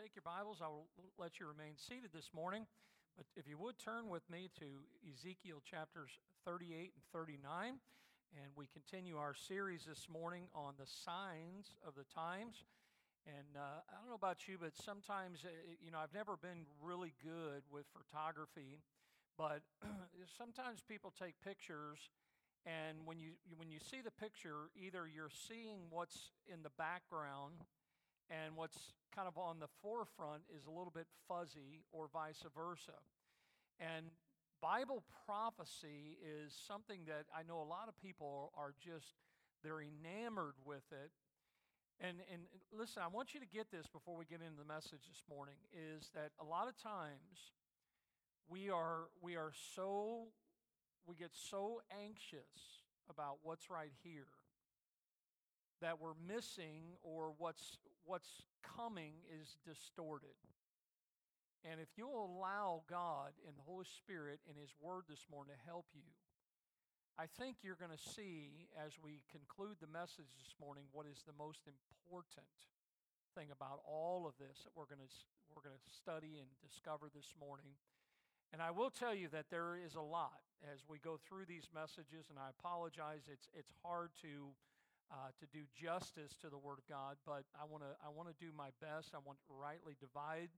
take your Bibles, I will let you remain seated this morning. But if you would turn with me to Ezekiel chapters 38 and 39, and we continue our series this morning on the signs of the times. And uh, I don't know about you, but sometimes, uh, you know, I've never been really good with photography, but sometimes people take pictures and when you when you see the picture either you're seeing what's in the background and what's kind of on the forefront is a little bit fuzzy or vice versa. And Bible prophecy is something that I know a lot of people are just, they're enamored with it. And, and listen, I want you to get this before we get into the message this morning is that a lot of times we are, we are so, we get so anxious about what's right here that we're missing or what's, what's coming is distorted. And if you'll allow God and the Holy Spirit and His Word this morning to help you, I think you're going to see as we conclude the message this morning what is the most important thing about all of this that we're going to we're going to study and discover this morning. And I will tell you that there is a lot as we go through these messages and I apologize it's it's hard to uh, to do justice to the Word of God, but I want to I want to do my best. I want to rightly divide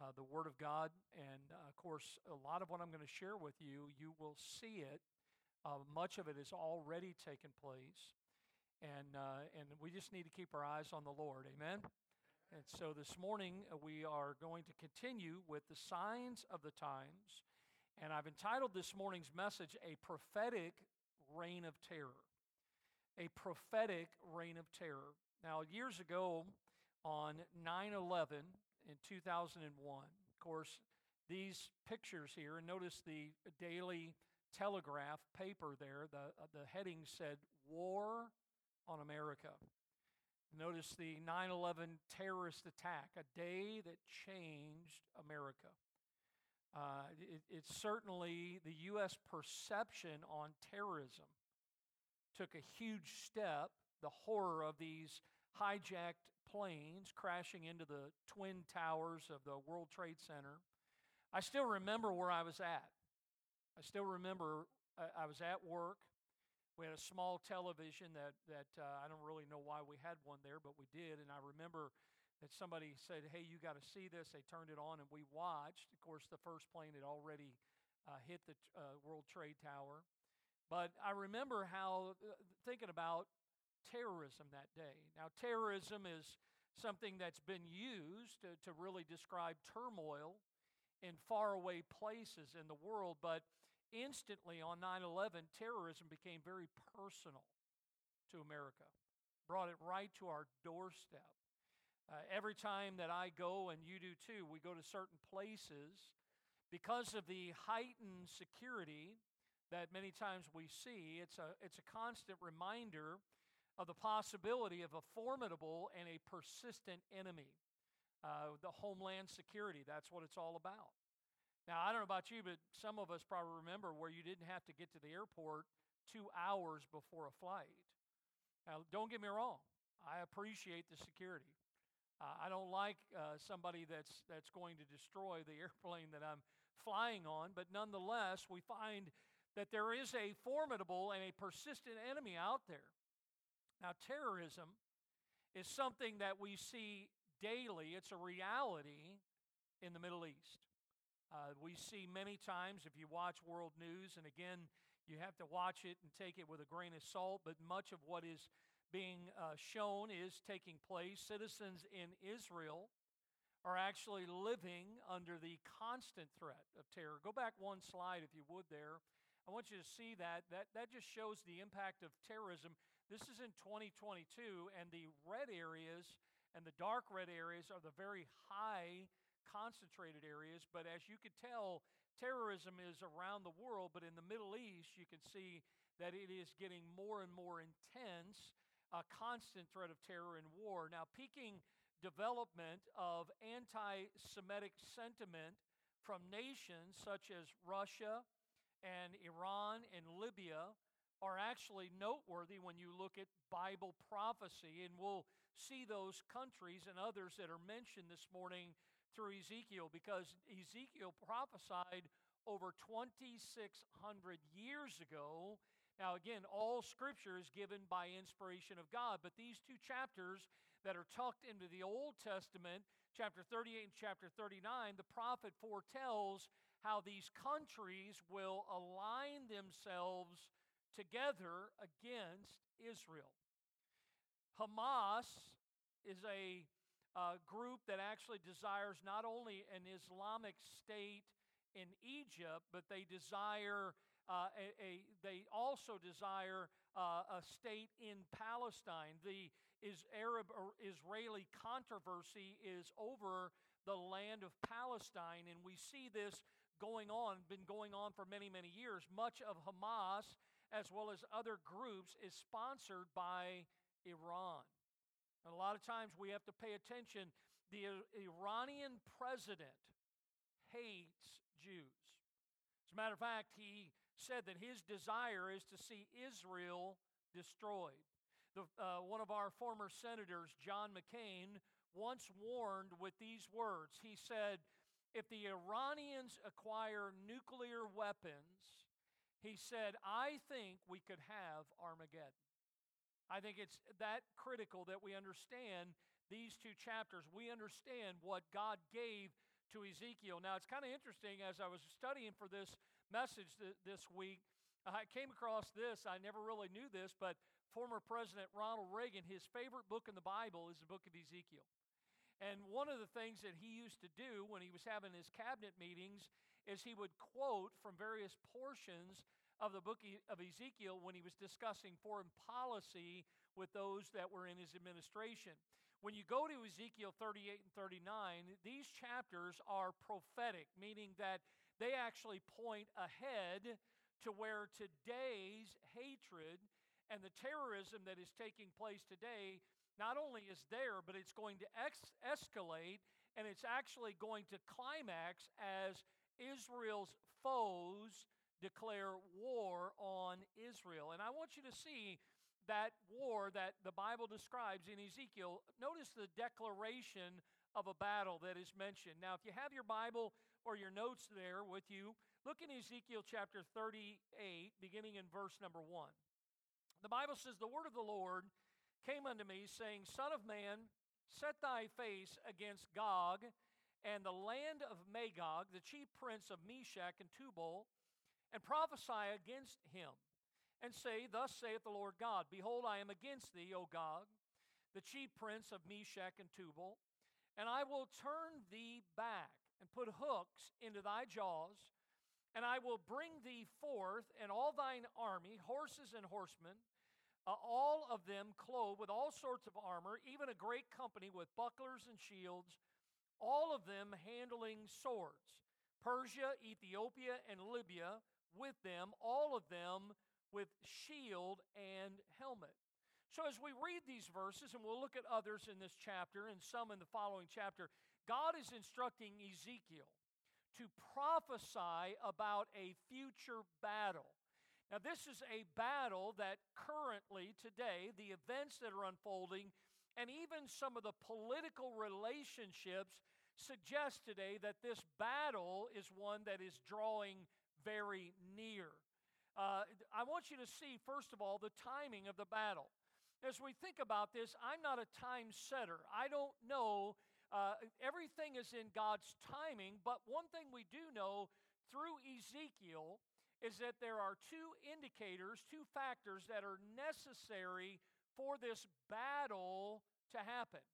uh, the Word of God, and uh, of course, a lot of what I'm going to share with you, you will see it. Uh, much of it has already taken place, and uh, and we just need to keep our eyes on the Lord. Amen. And so this morning uh, we are going to continue with the signs of the times, and I've entitled this morning's message "A Prophetic Reign of Terror." A prophetic reign of terror. Now, years ago on 9 11 in 2001, of course, these pictures here, and notice the Daily Telegraph paper there, the, uh, the heading said, War on America. Notice the 9 11 terrorist attack, a day that changed America. Uh, it, it's certainly the U.S. perception on terrorism took a huge step. The horror of these hijacked planes crashing into the twin towers of the World Trade Center. I still remember where I was at. I still remember uh, I was at work. We had a small television that, that uh, I don't really know why we had one there, but we did. And I remember that somebody said, Hey, you got to see this. They turned it on and we watched. Of course, the first plane had already uh, hit the uh, World Trade Tower. But I remember how, uh, thinking about terrorism that day. Now, terrorism is something that's been used to, to really describe turmoil in faraway places in the world, but instantly on 9 11, terrorism became very personal to America, brought it right to our doorstep. Uh, every time that I go, and you do too, we go to certain places because of the heightened security that many times we see. It's a, it's a constant reminder of the possibility of a formidable and a persistent enemy. Uh, the homeland security, that's what it's all about. Now, I don't know about you, but some of us probably remember where you didn't have to get to the airport two hours before a flight. Now, don't get me wrong, I appreciate the security. Uh, I don't like uh, somebody that's, that's going to destroy the airplane that I'm flying on, but nonetheless, we find that there is a formidable and a persistent enemy out there. Now, terrorism is something that we see daily, it's a reality in the Middle East. Uh, we see many times if you watch world news, and again, you have to watch it and take it with a grain of salt, but much of what is being uh, shown is taking place. Citizens in Israel are actually living under the constant threat of terror. Go back one slide, if you would, there. I want you to see that. That, that just shows the impact of terrorism. This is in 2022, and the red areas and the dark red areas are the very high concentrated areas. But as you could tell, terrorism is around the world, but in the Middle East, you can see that it is getting more and more intense, a constant threat of terror and war. Now, peaking development of anti Semitic sentiment from nations such as Russia, and Iran and Libya are actually noteworthy when you look at Bible prophecy. And we'll see those countries and others that are mentioned this morning through Ezekiel because Ezekiel prophesied over 2,600 years ago. Now, again, all scripture is given by inspiration of God, but these two chapters that are tucked into the Old Testament, chapter 38 and chapter 39, the prophet foretells how these countries will align themselves together against Israel. Hamas is a uh, group that actually desires not only an Islamic state in Egypt, but they desire uh, a, a, they also desire uh, a state in Palestine. The is Arab Israeli controversy is over the land of Palestine, and we see this going on, been going on for many, many years. Much of Hamas, as well as other groups, is sponsored by Iran. And a lot of times we have to pay attention. The Iranian president hates Jews. As a matter of fact, he said that his desire is to see Israel destroyed. The, uh, one of our former senators, John McCain, once warned with these words. He said, If the Iranians acquire nuclear weapons, he said, I think we could have Armageddon. I think it's that critical that we understand these two chapters. We understand what God gave to Ezekiel. Now, it's kind of interesting as I was studying for this message th- this week. I came across this. I never really knew this, but former President Ronald Reagan, his favorite book in the Bible is the book of Ezekiel. And one of the things that he used to do when he was having his cabinet meetings is he would quote from various portions of the book of Ezekiel when he was discussing foreign policy with those that were in his administration. When you go to Ezekiel 38 and 39, these chapters are prophetic, meaning that they actually point ahead to where today's hatred and the terrorism that is taking place today not only is there, but it's going to ex- escalate and it's actually going to climax as Israel's foes declare war on Israel. And I want you to see that war that the Bible describes in Ezekiel. Notice the declaration of a battle that is mentioned. Now, if you have your Bible or your notes there with you, look in Ezekiel chapter 38, beginning in verse number 1. The Bible says, The word of the Lord came unto me, saying, Son of man, set thy face against Gog and the land of Magog, the chief prince of Meshech and Tubal and prophesy against him, and say, Thus saith the Lord God Behold, I am against thee, O Gog, the chief prince of Meshech and Tubal, and I will turn thee back and put hooks into thy jaws, and I will bring thee forth and all thine army, horses and horsemen, uh, all of them clothed with all sorts of armor, even a great company with bucklers and shields, all of them handling swords. Persia, Ethiopia, and Libya with them, all of them with shield and helmet. So, as we read these verses, and we'll look at others in this chapter and some in the following chapter, God is instructing Ezekiel to prophesy about a future battle. Now, this is a battle that currently, today, the events that are unfolding, and even some of the political relationships suggest today that this battle is one that is drawing very near. Uh, I want you to see, first of all, the timing of the battle. As we think about this, I'm not a time setter. I don't know. Uh, everything is in God's timing, but one thing we do know through Ezekiel is that there are two indicators, two factors that are necessary for this battle to happen.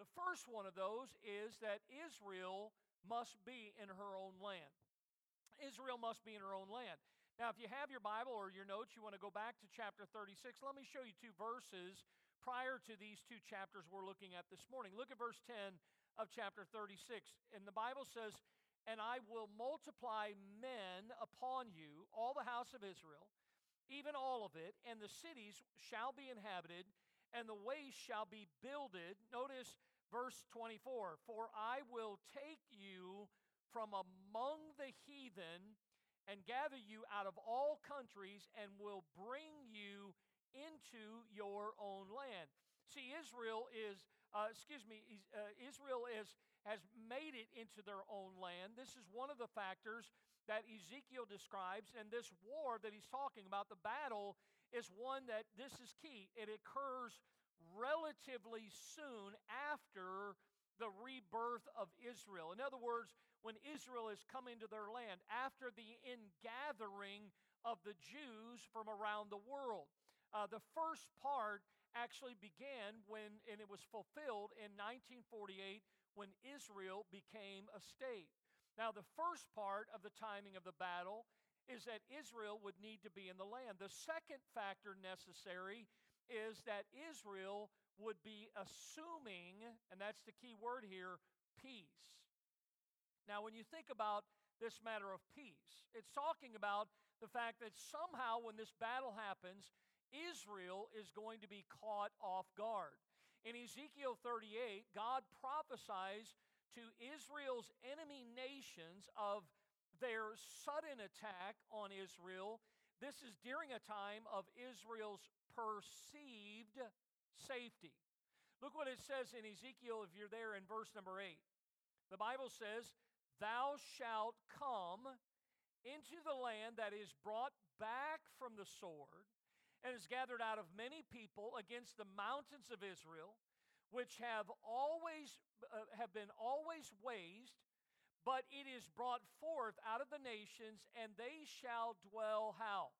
The first one of those is that Israel must be in her own land. Israel must be in her own land. Now, if you have your Bible or your notes, you want to go back to chapter 36, let me show you two verses prior to these two chapters we're looking at this morning. Look at verse 10 of chapter 36. And the Bible says, And I will multiply men upon you, all the house of Israel, even all of it, and the cities shall be inhabited, and the ways shall be builded. Notice verse 24 For I will take you from among the heathen and gather you out of all countries and will bring you into your own land. See, Israel is, uh, excuse me, uh, Israel is, has made it into their own land. This is one of the factors that Ezekiel describes. And this war that he's talking about, the battle, is one that this is key. It occurs relatively soon after the rebirth of Israel. In other words, when Israel is coming to their land, after the ingathering of the Jews from around the world. Uh, the first part actually began when, and it was fulfilled in 1948 when Israel became a state. Now, the first part of the timing of the battle is that Israel would need to be in the land. The second factor necessary is that Israel would be assuming, and that's the key word here, peace. Now, when you think about this matter of peace, it's talking about the fact that somehow when this battle happens, Israel is going to be caught off guard. In Ezekiel 38, God prophesies to Israel's enemy nations of their sudden attack on Israel. This is during a time of Israel's perceived safety. Look what it says in Ezekiel, if you're there in verse number 8. The Bible says, Thou shalt come into the land that is brought back from the sword and is gathered out of many people against the mountains of Israel, which have always uh, have been always waste, but it is brought forth out of the nations, and they shall dwell how?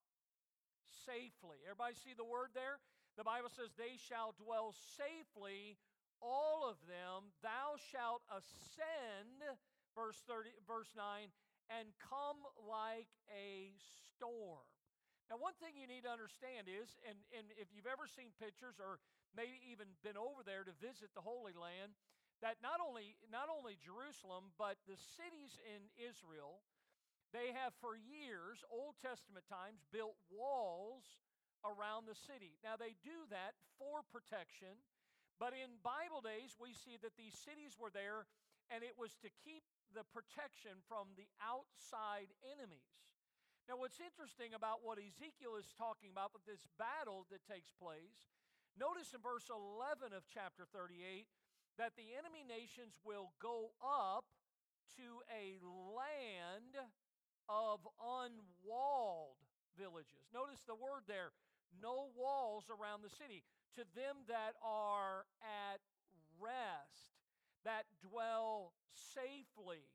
Safely. Everybody see the word there? The Bible says, They shall dwell safely, all of them. Thou shalt ascend, verse 30, verse 9, and come like a storm. Now, one thing you need to understand is, and, and if you've ever seen pictures or maybe even been over there to visit the Holy Land, that not only, not only Jerusalem, but the cities in Israel, they have for years, Old Testament times, built walls around the city. Now, they do that for protection, but in Bible days, we see that these cities were there and it was to keep the protection from the outside enemies. Now, what's interesting about what Ezekiel is talking about with this battle that takes place, notice in verse 11 of chapter 38 that the enemy nations will go up to a land of unwalled villages. Notice the word there no walls around the city. To them that are at rest, that dwell safely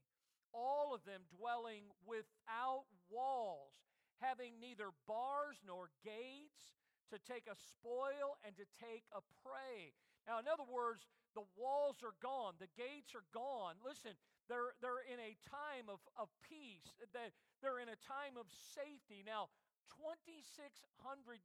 all of them dwelling without walls, having neither bars nor gates to take a spoil and to take a prey. Now, in other words, the walls are gone, the gates are gone. Listen, they're, they're in a time of, of peace, they're in a time of safety. Now, 2,600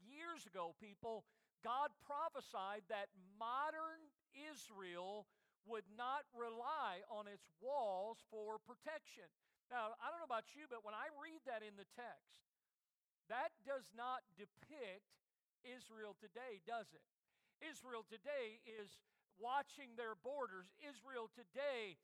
years ago, people, God prophesied that modern Israel would not rely on its walls for protection. Now, I don't know about you, but when I read that in the text, that does not depict Israel today, does it? Israel today is watching their borders. Israel today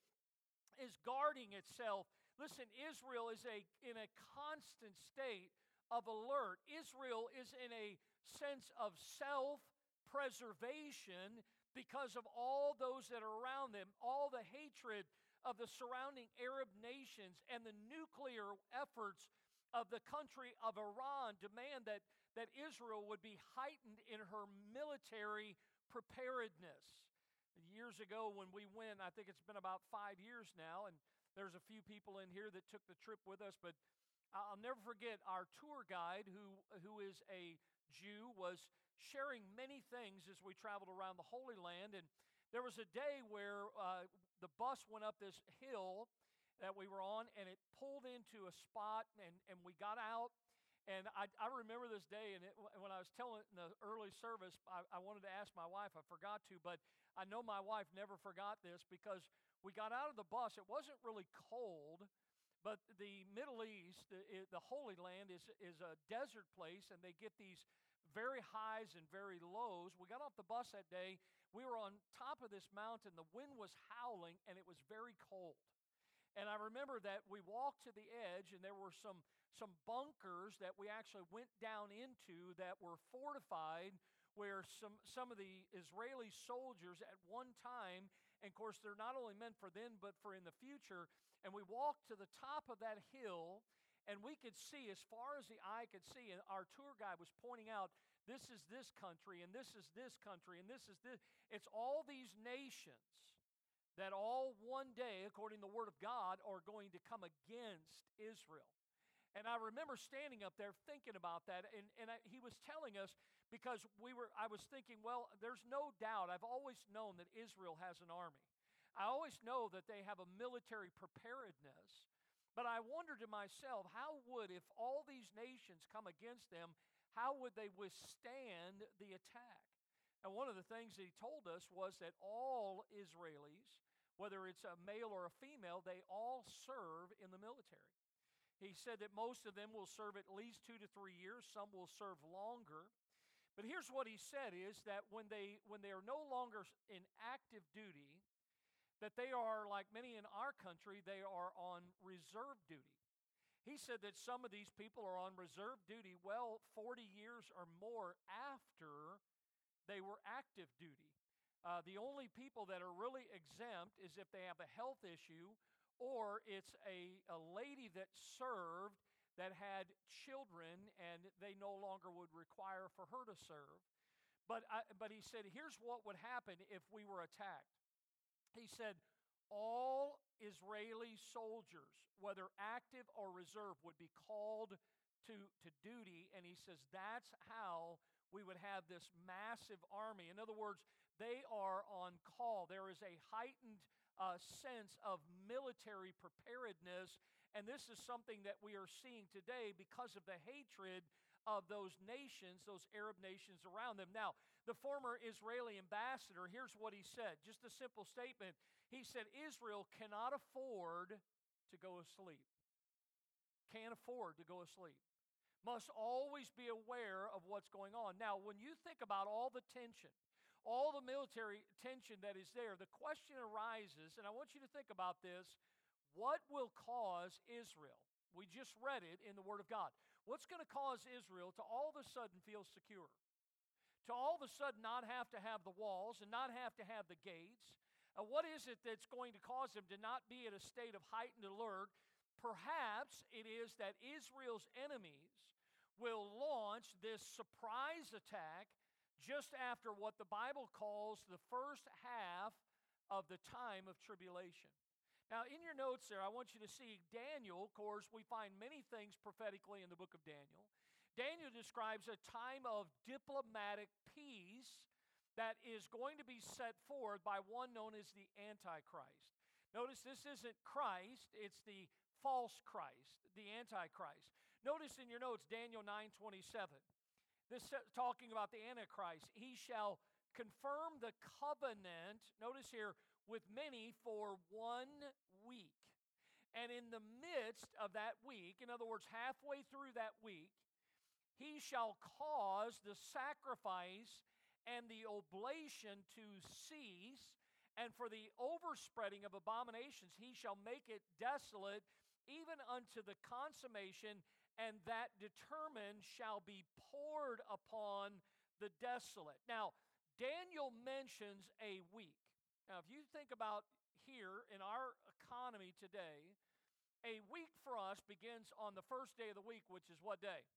is guarding itself. Listen, Israel is a, in a constant state of alert. Israel is in a sense of self preservation because of all those that are around them, all the hatred of the surrounding Arab nations and the nuclear efforts of the country of Iran demand that, that Israel would be heightened in her military preparedness. Years ago, when we went, I think it's been about five years now, and there's a few people in here that took the trip with us, but I'll never forget our tour guide, who, who is a Jew, was sharing many things as we traveled around the Holy Land. And there was a day where uh, the bus went up this hill that we were on, and it pulled into a spot, and, and we got out. And I, I remember this day, and it, when I was telling in the early service, I, I wanted to ask my wife. I forgot to, but I know my wife never forgot this because we got out of the bus. It wasn't really cold, but the Middle East, the, the Holy Land, is, is a desert place, and they get these very highs and very lows. We got off the bus that day. We were on top of this mountain. The wind was howling and it was very cold. And I remember that we walked to the edge and there were some, some bunkers that we actually went down into that were fortified where some, some of the Israeli soldiers at one time, and of course, they're not only meant for then, but for in the future. And we walked to the top of that hill, and we could see as far as the eye could see, and our tour guide was pointing out this is this country, and this is this country, and this is this. It's all these nations that all one day, according to the Word of God, are going to come against Israel. And I remember standing up there thinking about that, and, and I, he was telling us because we were. I was thinking, well, there's no doubt. I've always known that Israel has an army. I always know that they have a military preparedness. But I wondered to myself, how would, if all these nations come against them, how would they withstand the attack? And one of the things that he told us was that all Israelis, whether it's a male or a female, they all serve in the military. He said that most of them will serve at least two to three years, some will serve longer. But here's what he said is that when they when they are no longer in active duty, that they are like many in our country, they are on reserve duty. He said that some of these people are on reserve duty well 40 years or more after they were active duty. Uh, the only people that are really exempt is if they have a health issue or it's a, a lady that served that had children and they no longer would require for her to serve. But, I, but he said, here's what would happen if we were attacked. He said, all Israeli soldiers, whether active or reserve, would be called to, to duty. And he says, that's how we would have this massive army. In other words, they are on call. There is a heightened uh, sense of military preparedness. And this is something that we are seeing today because of the hatred of those nations, those Arab nations around them. Now, the former Israeli ambassador, here's what he said just a simple statement. He said, Israel cannot afford to go asleep. Can't afford to go asleep. Must always be aware of what's going on. Now, when you think about all the tension, all the military tension that is there, the question arises, and I want you to think about this what will cause Israel? We just read it in the Word of God. What's going to cause Israel to all of a sudden feel secure? To all of a sudden not have to have the walls and not have to have the gates? Uh, what is it that's going to cause them to not be in a state of heightened alert? Perhaps it is that Israel's enemies will launch this surprise attack just after what the Bible calls the first half of the time of tribulation. Now, in your notes there, I want you to see Daniel. Of course, we find many things prophetically in the book of Daniel. Daniel describes a time of diplomatic peace that is going to be set forth by one known as the Antichrist. Notice this isn't Christ, it's the false Christ, the Antichrist. Notice in your notes Daniel 9 27. This talking about the Antichrist. He shall confirm the covenant, notice here, with many for one week. And in the midst of that week, in other words, halfway through that week, he shall cause the sacrifice and the oblation to cease, and for the overspreading of abominations, he shall make it desolate, even unto the consummation and that determined shall be poured upon the desolate. Now, Daniel mentions a week. Now, if you think about here in our economy today, a week for us begins on the first day of the week, which is what day?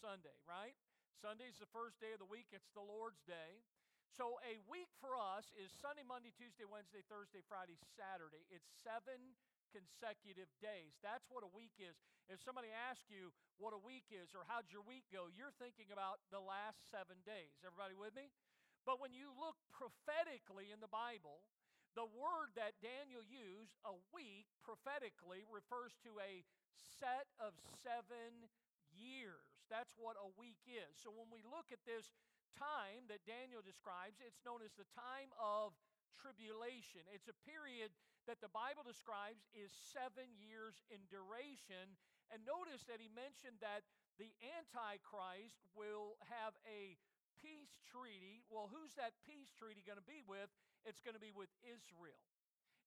Sunday, right? Sunday is the first day of the week, it's the Lord's day. So a week for us is Sunday, Monday, Tuesday, Wednesday, Thursday, Friday, Saturday. It's seven consecutive days. That's what a week is. If somebody asks you what a week is or how'd your week go, you're thinking about the last seven days. Everybody with me? But when you look prophetically in the Bible, the word that Daniel used, a week, prophetically refers to a set of seven years. That's what a week is. So when we look at this time that Daniel describes, it's known as the time of tribulation. It's a period that the Bible describes is seven years in duration. And notice that he mentioned that the Antichrist will have a peace treaty. Well, who's that peace treaty going to be with? It's going to be with Israel.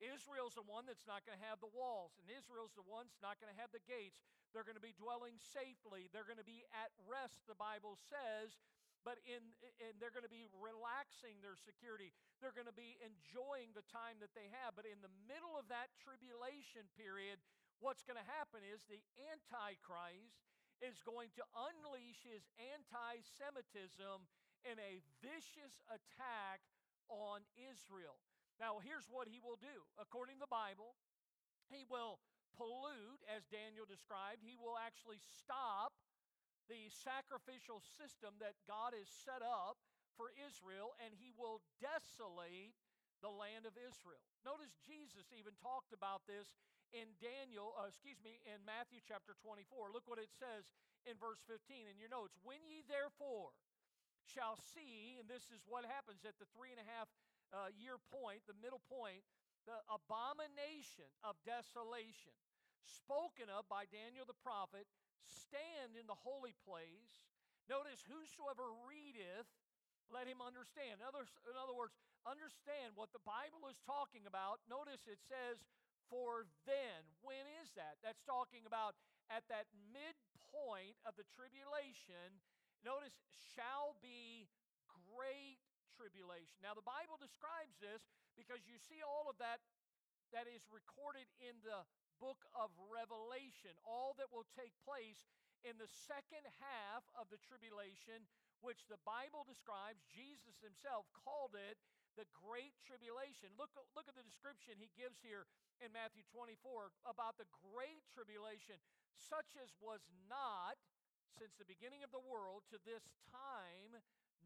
Israel's the one that's not going to have the walls, and Israel's the one that's not going to have the gates. They're going to be dwelling safely. They're going to be at rest, the Bible says, but in, and they're going to be relaxing their security. They're going to be enjoying the time that they have. But in the middle of that tribulation period, what's going to happen is the Antichrist is going to unleash his anti Semitism in a vicious attack on Israel. Now, here's what he will do. According to the Bible, he will pollute, as Daniel described, he will actually stop the sacrificial system that God has set up for Israel, and he will desolate the land of Israel. Notice Jesus even talked about this in Daniel, uh, excuse me, in Matthew chapter 24. Look what it says in verse 15 in your notes. When ye therefore shall see, and this is what happens at the three and a half uh, year point, the middle point, the abomination of desolation spoken of by Daniel the prophet stand in the holy place. Notice, whosoever readeth, let him understand. In other, in other words, understand what the Bible is talking about. Notice it says, for then. When is that? That's talking about at that midpoint of the tribulation. Notice, shall be great tribulation. Now, the Bible describes this because you see all of that that is recorded in the book of Revelation, all that will take place in the second half of the tribulation, which the Bible describes, Jesus himself called it the Great Tribulation. Look, look at the description he gives here in Matthew 24 about the Great Tribulation, such as was not since the beginning of the world to this time,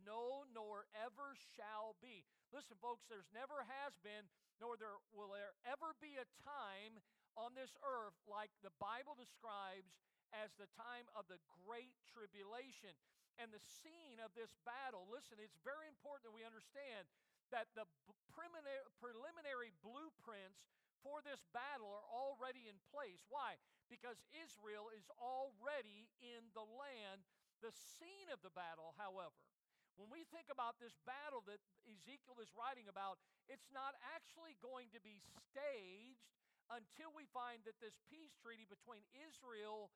no, nor ever shall be. Listen, folks, there's never has been, nor there will there ever be a time on this earth like the Bible describes as the time of the Great Tribulation. And the scene of this battle, listen, it's very important that we understand that the preliminary blueprints for this battle are already in place. Why? Because Israel is already in the land. The scene of the battle, however, when we think about this battle that Ezekiel is writing about, it's not actually going to be staged until we find that this peace treaty between Israel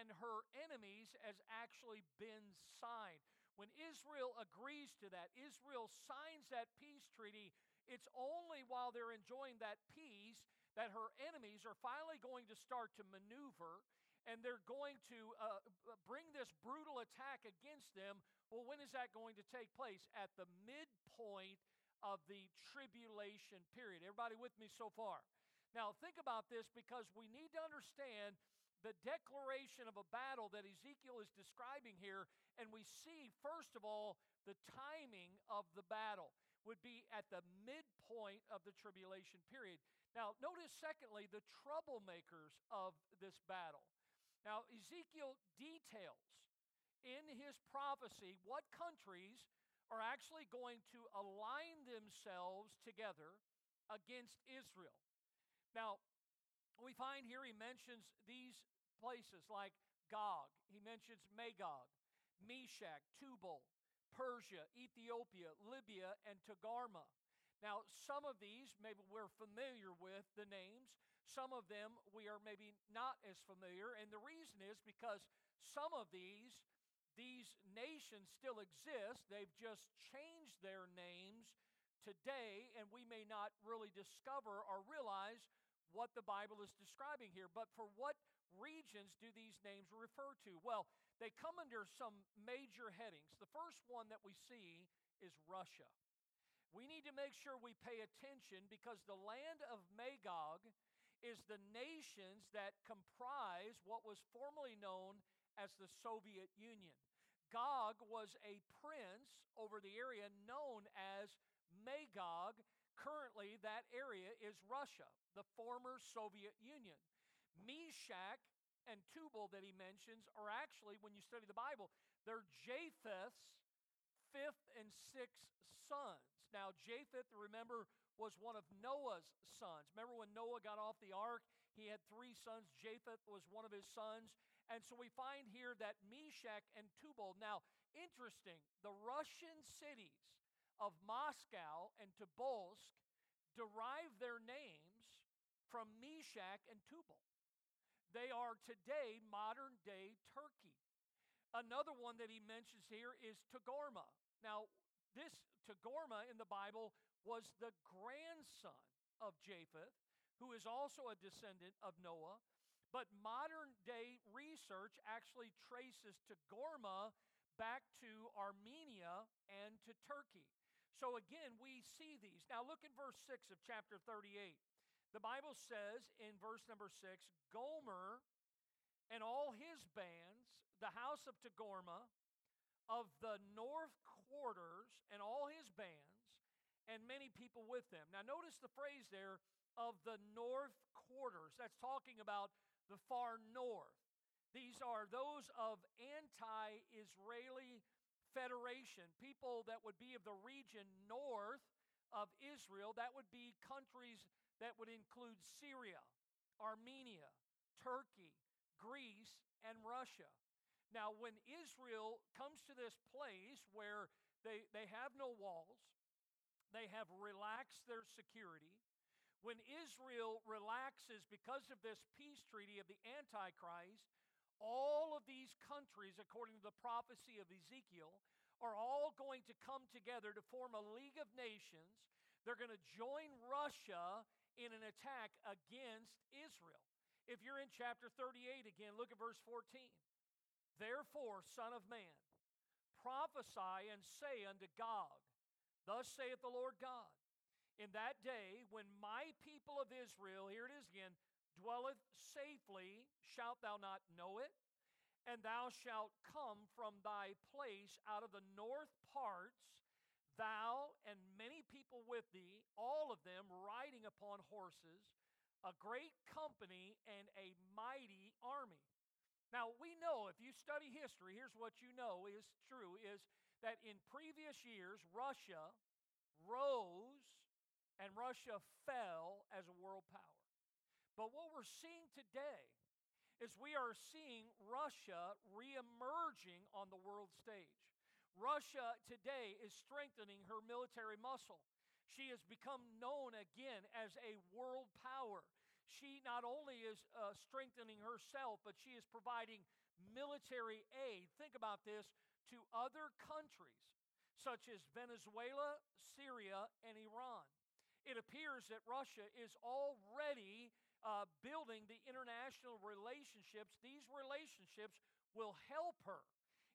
and her enemies has actually been signed. When Israel agrees to that, Israel signs that peace treaty, it's only while they're enjoying that peace that her enemies are finally going to start to maneuver and they're going to uh, bring this brutal attack against them. Well, when is that going to take place? At the midpoint of the tribulation period. Everybody with me so far? Now, think about this because we need to understand the declaration of a battle that Ezekiel is describing here, and we see, first of all, the timing of the battle would be at the midpoint of the tribulation period. Now, notice, secondly, the troublemakers of this battle. Now, Ezekiel details in his prophecy what countries are actually going to align themselves together against Israel. Now, we find here he mentions these places like Gog, he mentions Magog, Meshech, Tubal, Persia, Ethiopia, Libya, and Togarmah. Now, some of these maybe we're familiar with the names, some of them we are maybe not as familiar, and the reason is because some of these these nations still exist. They've just changed their names today, and we may not really discover or realize what the Bible is describing here. But for what regions do these names refer to? Well, they come under some major headings. The first one that we see is Russia. We need to make sure we pay attention because the land of Magog is the nations that comprise what was formerly known as the Soviet Union. Gog was a prince over the area known as Magog. Currently, that area is Russia the former Soviet Union. Meshech and Tubal that he mentions are actually, when you study the Bible, they're Japheth's fifth and sixth sons. Now, Japheth, remember, was one of Noah's sons. Remember when Noah got off the ark? He had three sons. Japheth was one of his sons. And so we find here that Meshech and Tubal. Now, interesting, the Russian cities of Moscow and Tobolsk derive their names from Meshech and Tubal. They are today modern day Turkey. Another one that he mentions here is Togarmah. Now, this Togarmah in the Bible was the grandson of Japheth, who is also a descendant of Noah. But modern day research actually traces Togarmah back to Armenia and to Turkey. So again, we see these. Now look at verse 6 of chapter 38. The Bible says in verse number 6 Gomer and all his bands, the house of Togarmah, of the north quarters, and all his bands, and many people with them. Now, notice the phrase there of the north quarters. That's talking about the far north. These are those of anti Israeli federation, people that would be of the region north of Israel. That would be countries that would include Syria, Armenia, Turkey, Greece, and Russia. Now, when Israel comes to this place where they, they have no walls, they have relaxed their security, when Israel relaxes because of this peace treaty of the Antichrist, all of these countries, according to the prophecy of Ezekiel, are all going to come together to form a League of Nations. They're going to join Russia in an attack against Israel. If you're in chapter 38 again, look at verse 14. Therefore, Son of Man, prophesy and say unto Gog, Thus saith the Lord God, in that day when my people of Israel, here it is again, dwelleth safely, shalt thou not know it? And thou shalt come from thy place out of the north parts, thou and many people with thee, all of them riding upon horses, a great company and a mighty army. Now, we know if you study history, here's what you know is true is that in previous years, Russia rose and Russia fell as a world power. But what we're seeing today is we are seeing Russia reemerging on the world stage. Russia today is strengthening her military muscle. She has become known again as a world power. She not only is uh, strengthening herself, but she is providing military aid. Think about this to other countries such as Venezuela, Syria, and Iran. It appears that Russia is already uh, building the international relationships. These relationships will help her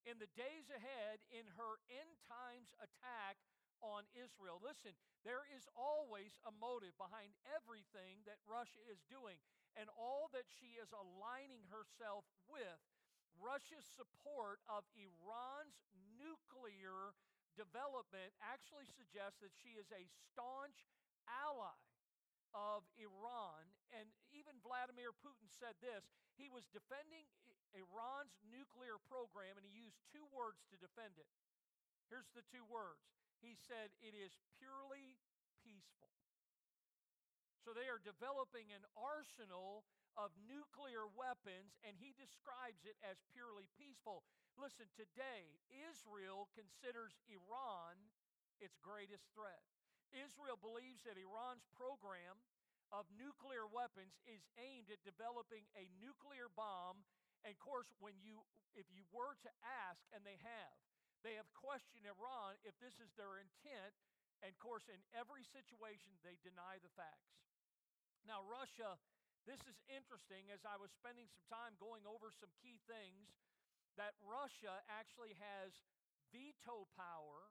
in the days ahead in her end times attack on Israel. Listen, there is always a motive behind everything that Russia is doing, and all that she is aligning herself with. Russia's support of Iran's nuclear development actually suggests that she is a staunch ally of Iran. And even Vladimir Putin said this he was defending Iran's nuclear program, and he used two words to defend it. Here's the two words He said, It is purely peaceful. So they are developing an arsenal of nuclear weapons, and he describes it as purely peaceful. Listen, today, Israel considers Iran its greatest threat. Israel believes that Iran's program of nuclear weapons is aimed at developing a nuclear bomb. And of course, when you if you were to ask, and they have, they have questioned Iran if this is their intent. And of course, in every situation, they deny the facts. Now, Russia, this is interesting as I was spending some time going over some key things that Russia actually has veto power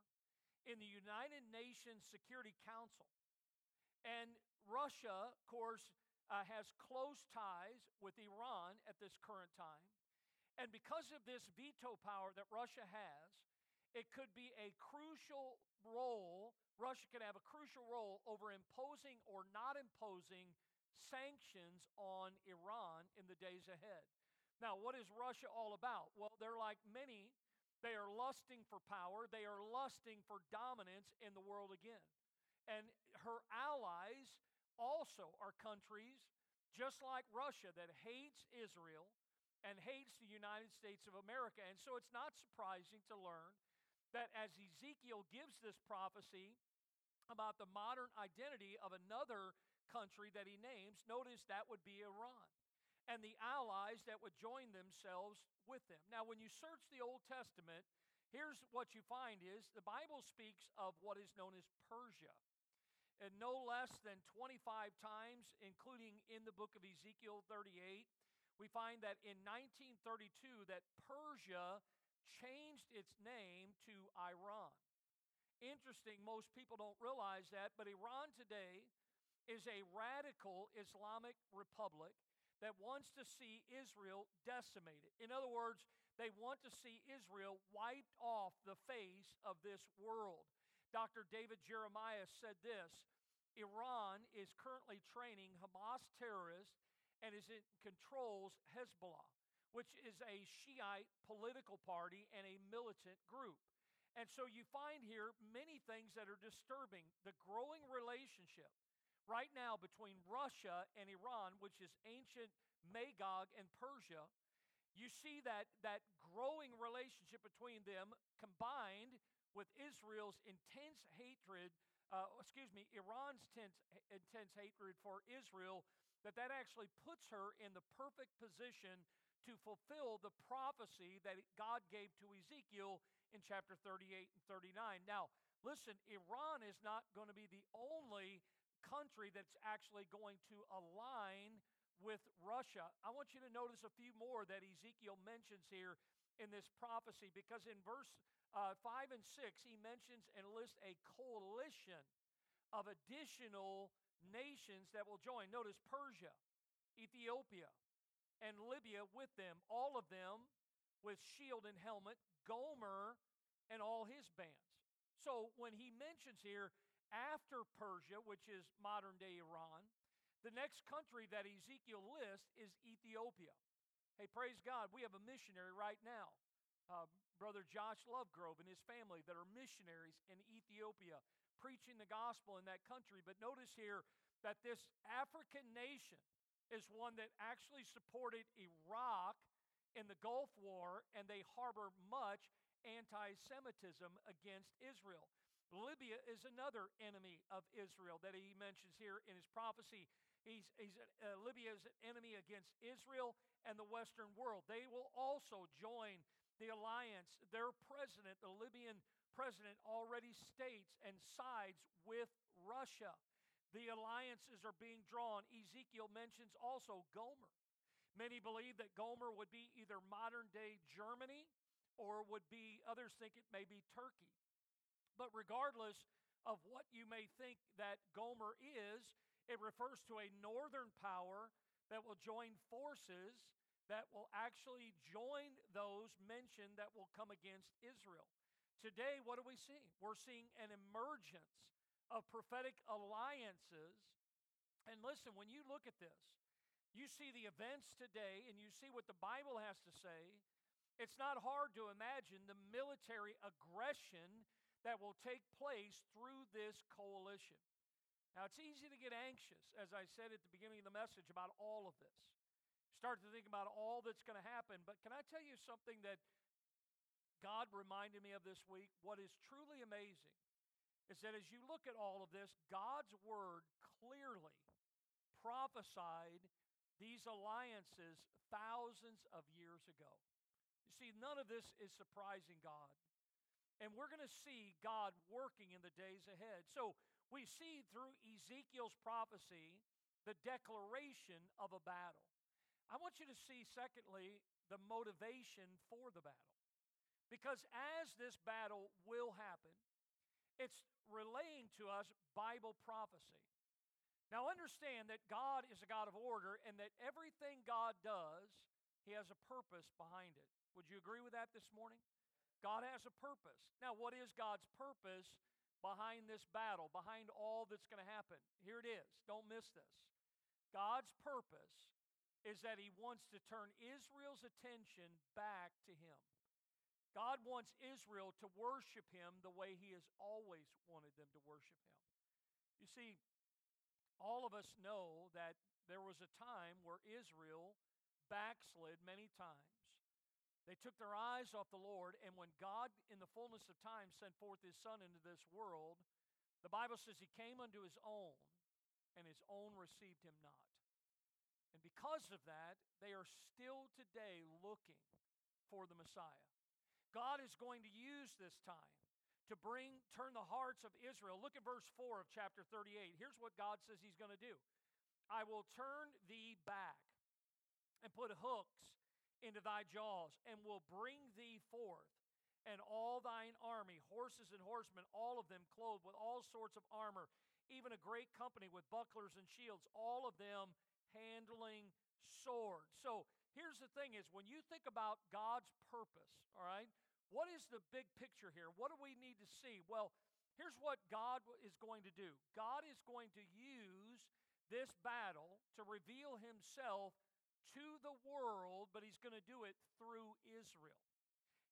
in the United Nations Security Council. And Russia, of course, uh, has close ties with Iran at this current time. And because of this veto power that Russia has, it could be a crucial role. Russia could have a crucial role over imposing or not imposing sanctions on Iran in the days ahead. Now, what is Russia all about? Well, they're like many they are lusting for power, they are lusting for dominance in the world again. And her allies also are countries just like Russia that hates Israel and hates the United States of America. And so it's not surprising to learn that as Ezekiel gives this prophecy about the modern identity of another country that he names, notice that would be Iran. and the allies that would join themselves with them. Now, when you search the Old Testament, here's what you find is the Bible speaks of what is known as Persia. And no less than 25 times, including in the book of Ezekiel 38, we find that in 1932 that Persia changed its name to Iran. Interesting, most people don't realize that, but Iran today is a radical Islamic republic that wants to see Israel decimated. In other words, they want to see Israel wiped off the face of this world. Dr. David Jeremiah said this Iran is currently training Hamas terrorists and is in, controls Hezbollah, which is a Shiite political party and a militant group. And so you find here many things that are disturbing the growing relationship right now between Russia and Iran, which is ancient Magog and Persia. You see that, that growing relationship between them combined with Israel's intense hatred, uh, excuse me, Iran's tense, intense hatred for Israel, that that actually puts her in the perfect position to fulfill the prophecy that God gave to Ezekiel in chapter 38 and 39. Now, listen, Iran is not going to be the only country that's actually going to align with Russia. I want you to notice a few more that Ezekiel mentions here in this prophecy because in verse uh, 5 and 6, he mentions and lists a coalition of additional nations that will join. Notice Persia, Ethiopia, and Libya with them, all of them with shield and helmet, Gomer and all his bands. So when he mentions here, after Persia, which is modern day Iran, the next country that Ezekiel lists is Ethiopia. Hey, praise God, we have a missionary right now, uh, Brother Josh Lovegrove and his family, that are missionaries in Ethiopia preaching the gospel in that country. But notice here that this African nation is one that actually supported Iraq in the Gulf War, and they harbor much anti Semitism against Israel. Libya is another enemy of Israel that he mentions here in his prophecy. He's, he's uh, Libya is an enemy against Israel and the Western world. They will also join the alliance. Their president, the Libyan president, already states and sides with Russia. The alliances are being drawn. Ezekiel mentions also Gomer. Many believe that Gomer would be either modern day Germany or would be, others think it may be Turkey. But regardless of what you may think that Gomer is, it refers to a northern power that will join forces that will actually join those mentioned that will come against Israel. Today, what are we seeing? We're seeing an emergence of prophetic alliances. And listen, when you look at this, you see the events today and you see what the Bible has to say. It's not hard to imagine the military aggression that will take place through this coalition. Now, it's easy to get anxious, as I said at the beginning of the message, about all of this. Start to think about all that's going to happen. But can I tell you something that God reminded me of this week? What is truly amazing is that as you look at all of this, God's word clearly prophesied these alliances thousands of years ago. You see, none of this is surprising God. And we're going to see God working in the days ahead. So we see through Ezekiel's prophecy the declaration of a battle. I want you to see, secondly, the motivation for the battle. Because as this battle will happen, it's relaying to us Bible prophecy. Now, understand that God is a God of order and that everything God does, He has a purpose behind it. Would you agree with that this morning? God has a purpose. Now, what is God's purpose behind this battle, behind all that's going to happen? Here it is. Don't miss this. God's purpose is that He wants to turn Israel's attention back to Him. God wants Israel to worship Him the way He has always wanted them to worship Him. You see, all of us know that there was a time where Israel backslid many times. They took their eyes off the Lord, and when God, in the fullness of time, sent forth His Son into this world, the Bible says He came unto His own, and His own received Him not. And because of that, they are still today looking for the Messiah. God is going to use this time to bring turn the hearts of Israel. Look at verse 4 of chapter 38. Here's what God says he's going to do. I will turn thee back and put hooks into thy jaws and will bring thee forth and all thine army, horses and horsemen, all of them clothed with all sorts of armor, even a great company with bucklers and shields, all of them handling swords. So here's the thing is when you think about God's purpose, all right, what is the big picture here? What do we need to see? Well, here's what God is going to do God is going to use this battle to reveal himself to the world, but he's going to do it through Israel.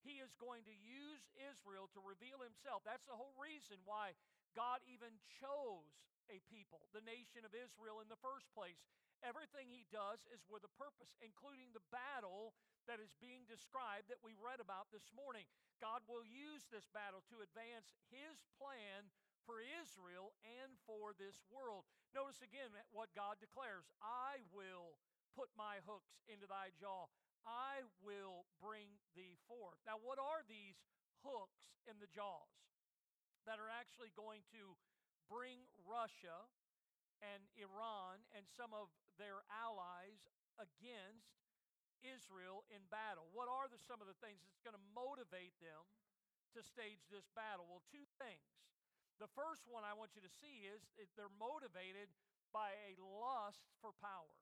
He is going to use Israel to reveal himself. That's the whole reason why God even chose a people, the nation of Israel, in the first place. Everything he does is with a purpose, including the battle that is being described that we read about this morning. God will use this battle to advance his plan for Israel and for this world. Notice again what God declares I will put my hooks into thy jaw, I will bring thee forth. Now, what are these hooks in the jaws that are actually going to bring Russia and Iran and some of their allies against Israel in battle. What are the, some of the things that's going to motivate them to stage this battle? Well, two things. The first one I want you to see is they're motivated by a lust for power.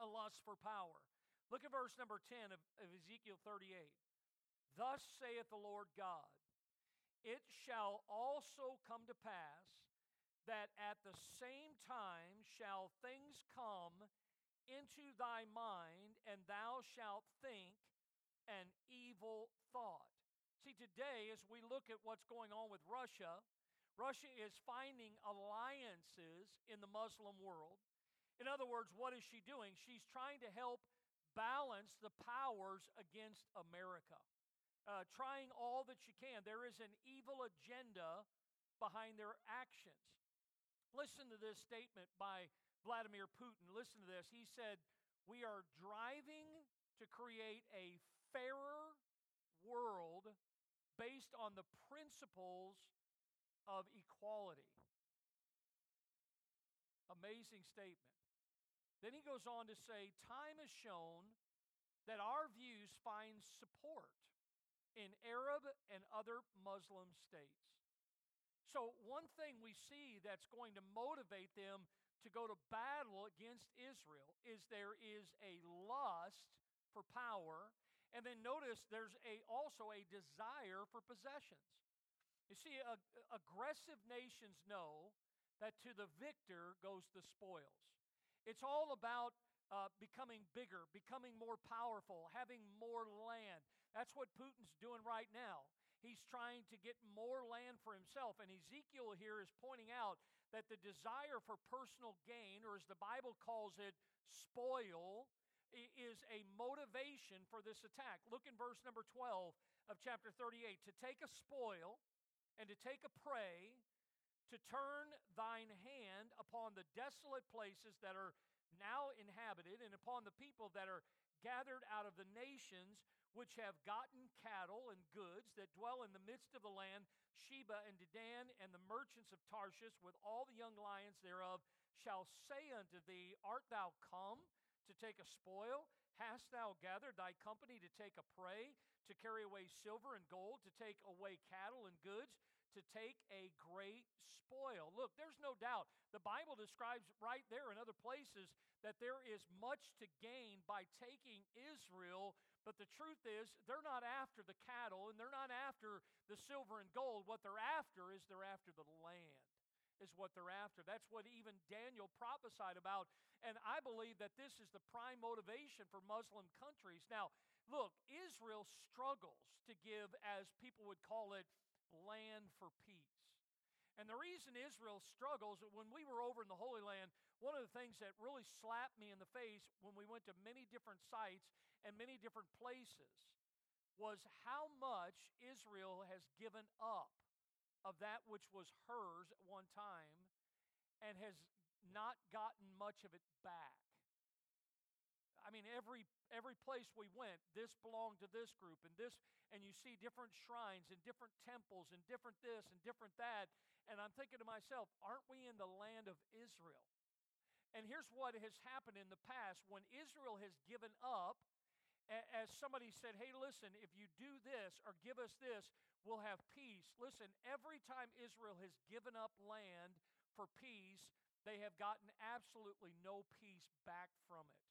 A lust for power. Look at verse number 10 of, of Ezekiel 38. Thus saith the Lord God, it shall also come to pass that at the same time shall things come into thy mind, and thou shalt think an evil thought. See, today, as we look at what's going on with Russia, Russia is finding alliances in the Muslim world. In other words, what is she doing? She's trying to help balance the powers against America, uh, trying all that she can. There is an evil agenda behind their actions. Listen to this statement by Vladimir Putin. Listen to this. He said, We are driving to create a fairer world based on the principles of equality. Amazing statement. Then he goes on to say, Time has shown that our views find support in Arab and other Muslim states. So, one thing we see that's going to motivate them to go to battle against Israel is there is a lust for power, and then notice there's a, also a desire for possessions. You see, uh, aggressive nations know that to the victor goes the spoils. It's all about uh, becoming bigger, becoming more powerful, having more land. That's what Putin's doing right now. He's trying to get more land for himself. And Ezekiel here is pointing out that the desire for personal gain, or as the Bible calls it, spoil, is a motivation for this attack. Look in verse number 12 of chapter 38 to take a spoil and to take a prey, to turn thine hand upon the desolate places that are now inhabited, and upon the people that are gathered out of the nations which have gotten cattle and goods that dwell in the midst of the land, Sheba and Dedan and the merchants of Tarshish with all the young lions thereof shall say unto thee, Art thou come to take a spoil? Hast thou gathered thy company to take a prey, to carry away silver and gold, to take away cattle and goods, to take a great spoil. Look, there's no doubt. The Bible describes right there in other places that there is much to gain by taking Israel, but the truth is, they're not after the cattle and they're not after the silver and gold. What they're after is they're after the land is what they're after. That's what even Daniel prophesied about. And I believe that this is the prime motivation for Muslim countries. Now, look, Israel struggles to give, as people would call it, land for peace. And the reason Israel struggles, when we were over in the Holy Land, one of the things that really slapped me in the face when we went to many different sites and many different places was how much Israel has given up of that which was hers at one time and has not gotten much of it back. I mean, every every place we went, this belonged to this group, and this, and you see different shrines and different temples and different this and different that. And I'm thinking to myself, aren't we in the land of Israel? And here's what has happened in the past when Israel has given up, as somebody said, hey, listen, if you do this or give us this, we'll have peace. Listen, every time Israel has given up land for peace, they have gotten absolutely no peace back from it.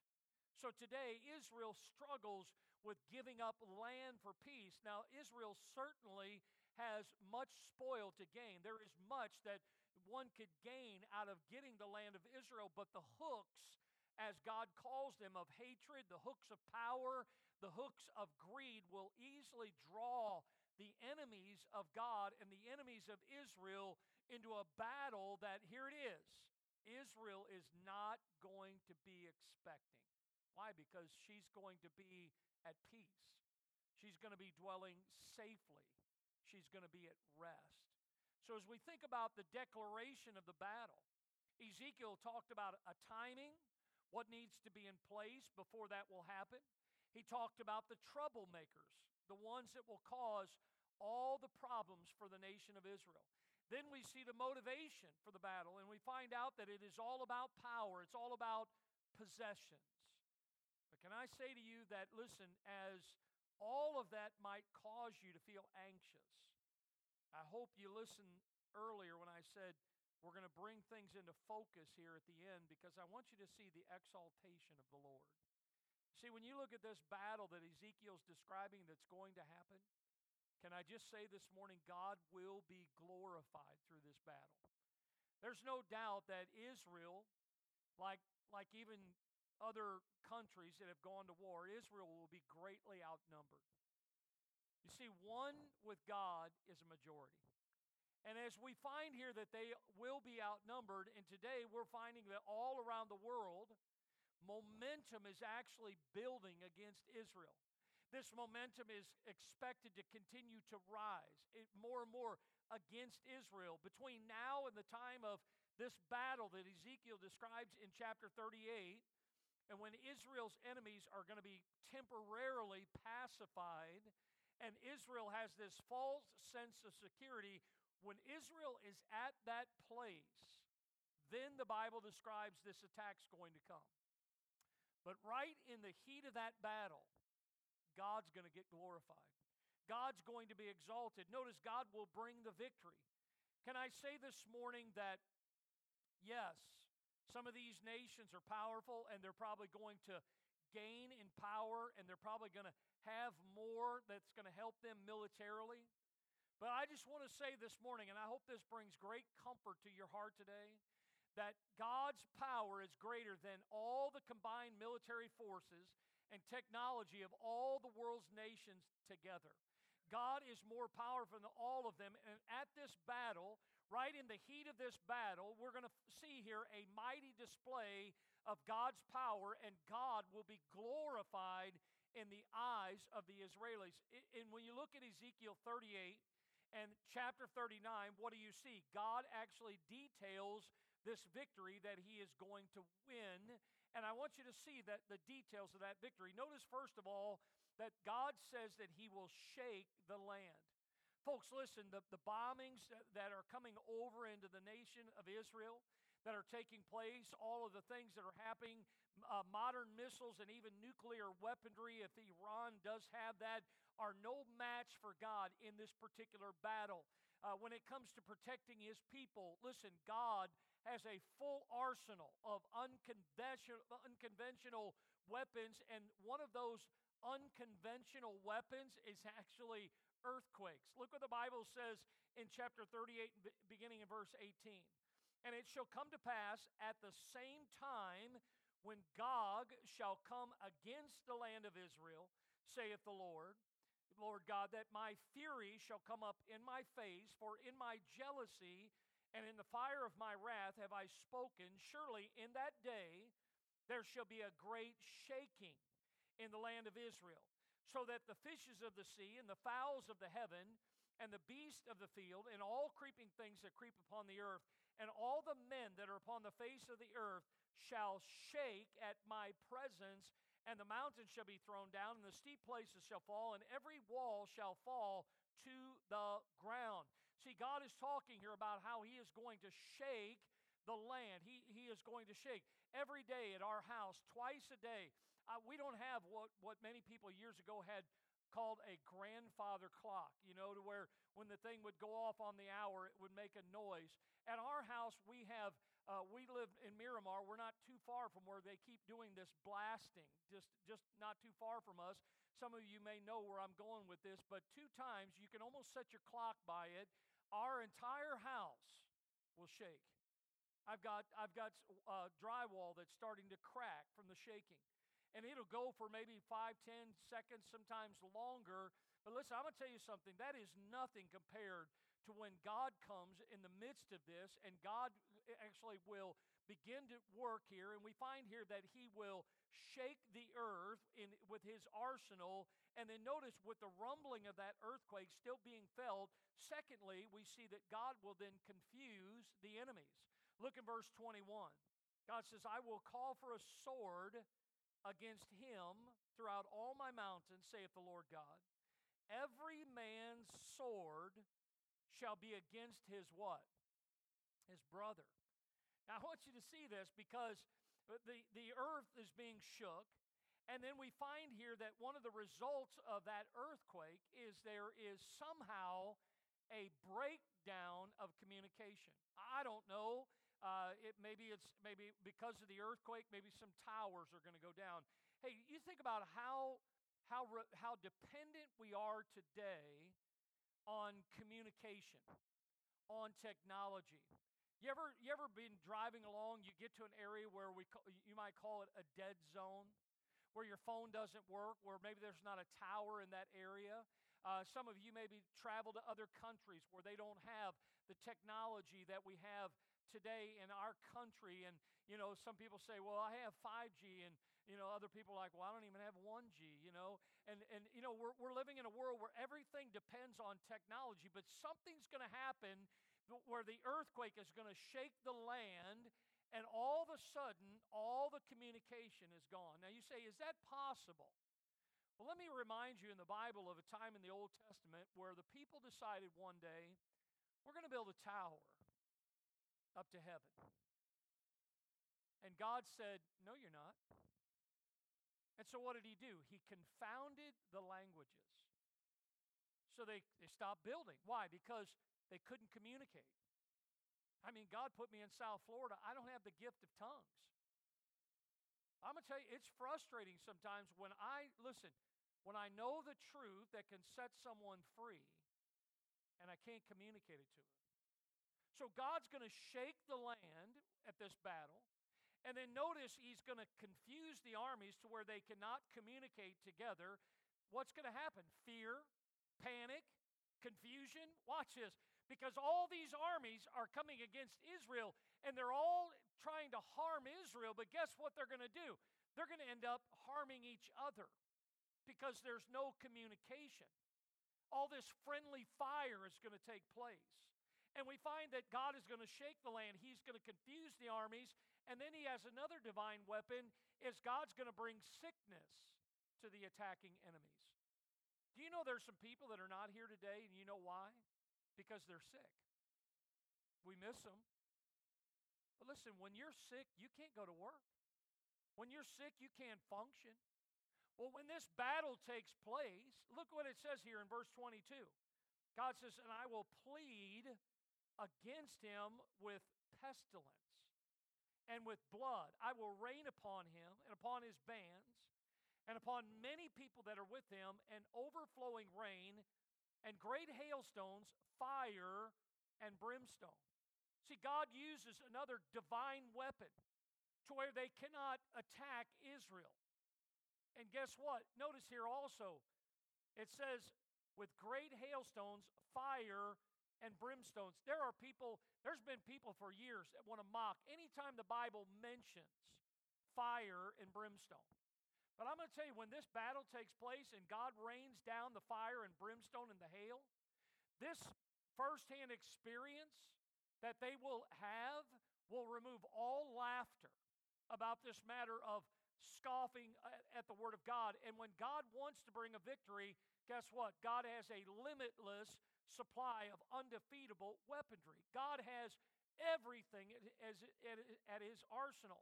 So today, Israel struggles with giving up land for peace. Now, Israel certainly has much spoil to gain. There is much that one could gain out of getting the land of Israel, but the hooks, as God calls them, of hatred, the hooks of power, the hooks of greed will easily draw the enemies of God and the enemies of Israel into a battle that, here it is, Israel is not going to be expecting. Why? Because she's going to be at peace. She's going to be dwelling safely. She's going to be at rest. So, as we think about the declaration of the battle, Ezekiel talked about a timing, what needs to be in place before that will happen. He talked about the troublemakers, the ones that will cause all the problems for the nation of Israel. Then we see the motivation for the battle, and we find out that it is all about power, it's all about possessions. Can I say to you that, listen, as all of that might cause you to feel anxious, I hope you listened earlier when I said we're going to bring things into focus here at the end because I want you to see the exaltation of the Lord. See, when you look at this battle that Ezekiel's describing that's going to happen, can I just say this morning, God will be glorified through this battle. There's no doubt that Israel, like, like even other countries that have gone to war, Israel will be greatly outnumbered. You see, one with God is a majority. And as we find here that they will be outnumbered, and today we're finding that all around the world, momentum is actually building against Israel. This momentum is expected to continue to rise it, more and more against Israel. Between now and the time of this battle that Ezekiel describes in chapter 38, and when Israel's enemies are going to be temporarily pacified, and Israel has this false sense of security, when Israel is at that place, then the Bible describes this attack's going to come. But right in the heat of that battle, God's going to get glorified. God's going to be exalted. Notice God will bring the victory. Can I say this morning that, yes, some of these nations are powerful and they're probably going to gain in power and they're probably going to have more that's going to help them militarily. But I just want to say this morning, and I hope this brings great comfort to your heart today, that God's power is greater than all the combined military forces and technology of all the world's nations together. God is more powerful than all of them. And at this battle, right in the heat of this battle, we're going to see here a mighty display of God's power, and God will be glorified in the eyes of the Israelis. And when you look at Ezekiel 38 and chapter 39, what do you see? God actually details this victory that he is going to win. And I want you to see that the details of that victory. Notice, first of all, that God says that he will shake the land. Folks, listen, the, the bombings that are coming over into the nation of Israel, that are taking place, all of the things that are happening, uh, modern missiles and even nuclear weaponry, if Iran does have that, are no match for God in this particular battle. Uh, when it comes to protecting his people, listen, God has a full arsenal of unconventional, unconventional weapons, and one of those unconventional weapons is actually earthquakes. Look what the Bible says in chapter 38, beginning in verse 18. And it shall come to pass at the same time when Gog shall come against the land of Israel, saith the Lord, Lord God, that my fury shall come up in my face, for in my jealousy and in the fire of my wrath have I spoken. Surely in that day there shall be a great shaking in the land of Israel, so that the fishes of the sea and the fowls of the heaven and the beasts of the field and all creeping things that creep upon the earth and all the men that are upon the face of the earth shall shake at my presence and the mountains shall be thrown down, and the steep places shall fall, and every wall shall fall to the ground. See, God is talking here about how He is going to shake the land. He, he is going to shake every day at our house, twice a day. Uh, we don't have what, what many people years ago had called a grandfather clock, you know, to where when the thing would go off on the hour, it would make a noise. At our house, we have, uh, we live in Miramar. We're not too far from where they keep doing this blasting, just, just not too far from us. Some of you may know where I'm going with this, but two times you can almost set your clock by it. Our entire house will shake. I've got, I've got uh, drywall that's starting to crack from the shaking and it'll go for maybe five, ten seconds, sometimes longer. But listen, I'm going to tell you something. That is nothing compared to when God comes in the midst of this, and God eh, actually will begin to work here. And we find here that He will shake the earth in, with His arsenal. And then notice with the rumbling of that earthquake still being felt. Secondly, we see that God will then confuse the enemies. Look in verse 21. God says, I will call for a sword against him throughout all my mountains, saith the Lord God. Every man's sword shall be against his what? His brother. Now, I want you to see this because the, the earth is being shook. And then we find here that one of the results of that earthquake is there is somehow a breakdown of communication. I don't know uh, it, maybe it's maybe because of the earthquake, maybe some towers are going to go down. Hey, you think about how how re, how dependent we are today on communication, on technology. You ever you ever been driving along? You get to an area where we you might call it a dead zone, where your phone doesn't work, where maybe there's not a tower in that area. Uh, some of you maybe travel to other countries where they don't have the technology that we have today in our country. And, you know, some people say, well, I have 5G. And, you know, other people are like, well, I don't even have 1G, you know. And, and you know, we're, we're living in a world where everything depends on technology, but something's going to happen where the earthquake is going to shake the land and all of a sudden all the communication is gone. Now you say, is that possible? Well, let me remind you in the Bible of a time in the Old Testament where the people decided one day, we're going to build a tower up to heaven. And God said, No, you're not. And so what did he do? He confounded the languages. So they, they stopped building. Why? Because they couldn't communicate. I mean, God put me in South Florida. I don't have the gift of tongues. I'm going to tell you, it's frustrating sometimes when I, listen, when I know the truth that can set someone free and I can't communicate it to them. So God's going to shake the land at this battle. And then notice he's going to confuse the armies to where they cannot communicate together. What's going to happen? Fear, panic, confusion. Watch this. Because all these armies are coming against Israel and they're all trying to harm Israel. But guess what they're going to do? They're going to end up harming each other because there's no communication. All this friendly fire is going to take place. And we find that God is going to shake the land. He's going to confuse the armies. And then he has another divine weapon is God's going to bring sickness to the attacking enemies. Do you know there's some people that are not here today and you know why? Because they're sick. We miss them. But listen, when you're sick, you can't go to work. When you're sick, you can't function. Well, when this battle takes place, look what it says here in verse 22. God says, And I will plead against him with pestilence and with blood. I will rain upon him and upon his bands and upon many people that are with him, and overflowing rain and great hailstones, fire and brimstone. See, God uses another divine weapon to where they cannot attack Israel. And guess what? Notice here also, it says, with great hailstones, fire, and brimstones. There are people, there's been people for years that want to mock anytime the Bible mentions fire and brimstone. But I'm going to tell you, when this battle takes place and God rains down the fire and brimstone and the hail, this firsthand experience that they will have will remove all laughter about this matter of scoffing uh, at the Word of God. And when God wants to bring a victory, guess what? God has a limitless supply of undefeatable weaponry. God has everything at his arsenal.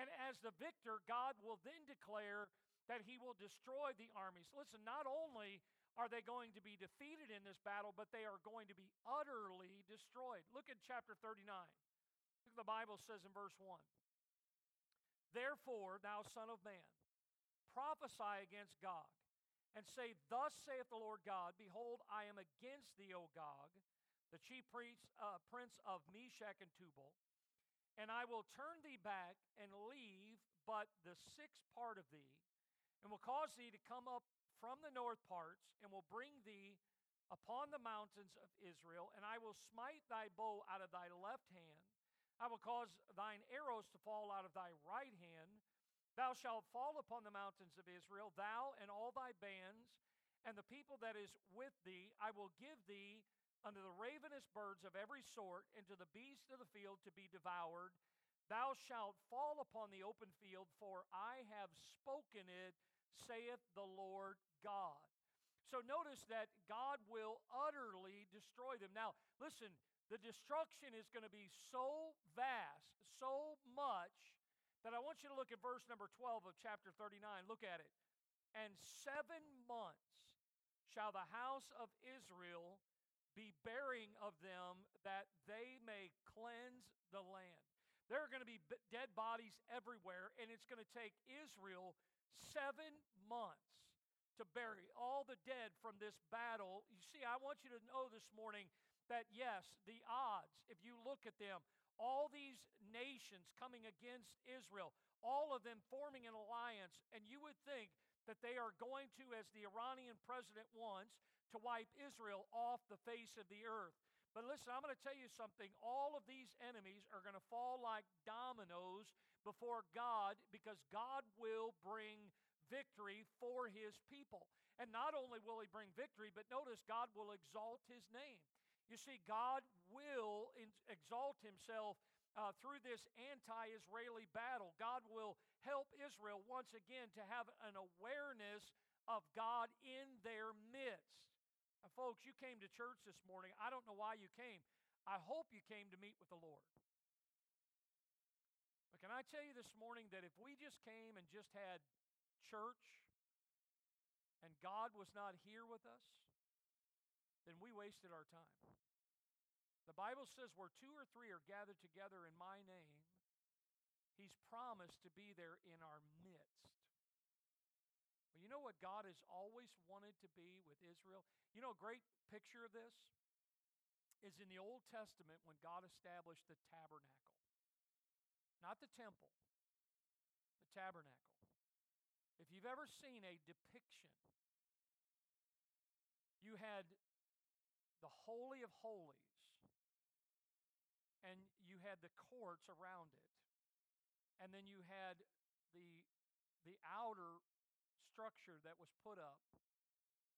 And as the victor, God will then declare that he will destroy the armies. Listen, not only are they going to be defeated in this battle, but they are going to be utterly destroyed. Look at chapter 39. Look the Bible says in verse 1. Therefore, thou son of man, prophesy against Gog, and say, Thus saith the Lord God, Behold, I am against thee, O Gog, the chief priest, uh, prince of Meshech and Tubal, and I will turn thee back and leave but the sixth part of thee, and will cause thee to come up from the north parts, and will bring thee upon the mountains of Israel, and I will smite thy bow out of thy left hand. I will cause thine arrows to fall out of thy right hand. Thou shalt fall upon the mountains of Israel, thou and all thy bands, and the people that is with thee. I will give thee unto the ravenous birds of every sort, and to the beasts of the field to be devoured. Thou shalt fall upon the open field, for I have spoken it, saith the Lord God. So notice that God will utterly destroy them. Now, listen, the destruction is going to be so vast, so much, that I want you to look at verse number 12 of chapter 39. Look at it. And seven months shall the house of Israel be bearing of them that they may cleanse the land. There are going to be dead bodies everywhere, and it's going to take Israel seven months to bury all the dead from this battle. You see, I want you to know this morning that yes, the odds, if you look at them, all these nations coming against Israel, all of them forming an alliance, and you would think that they are going to, as the Iranian president wants, to wipe Israel off the face of the earth. But listen, I'm going to tell you something. All of these enemies are going to fall like dominoes before God because God will bring victory for his people. And not only will he bring victory, but notice God will exalt his name. You see, God will exalt himself uh, through this anti Israeli battle. God will help Israel once again to have an awareness of God in their midst. Now, folks, you came to church this morning. I don't know why you came. I hope you came to meet with the Lord. But can I tell you this morning that if we just came and just had church and God was not here with us, then we wasted our time. The Bible says, where two or three are gathered together in my name, He's promised to be there in our midst. Well, you know what God has always wanted to be with Israel? You know, a great picture of this is in the Old Testament when God established the tabernacle. Not the temple, the tabernacle. If you've ever seen a depiction, you had the Holy of Holies, and you had the courts around it, and then you had the, the outer structure that was put up,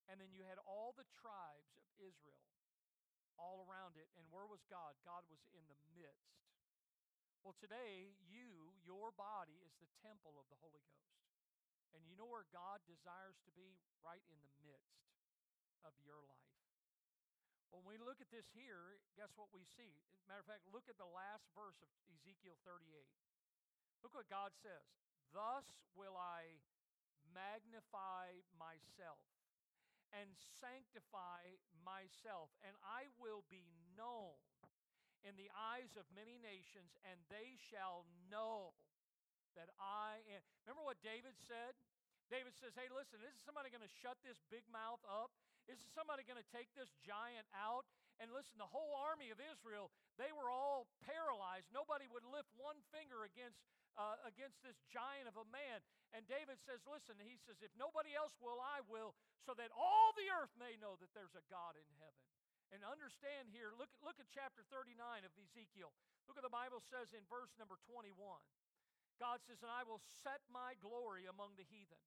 and then you had all the tribes of Israel all around it. And where was God? God was in the midst. Well, today, you, your body, is the temple of the Holy Ghost. And you know where God desires to be? Right in the midst of your life. When we look at this here, guess what we see? Matter of fact, look at the last verse of Ezekiel 38. Look what God says. Thus will I magnify myself and sanctify myself, and I will be known in the eyes of many nations, and they shall know that I am. Remember what David said? David says, Hey, listen, is somebody going to shut this big mouth up? Is somebody going to take this giant out? And listen, the whole army of Israel, they were all paralyzed. Nobody would lift one finger against, uh, against this giant of a man. And David says, Listen, he says, If nobody else will, I will, so that all the earth may know that there's a God in heaven. And understand here, look, look at chapter 39 of Ezekiel. Look what the Bible says in verse number 21. God says, And I will set my glory among the heathen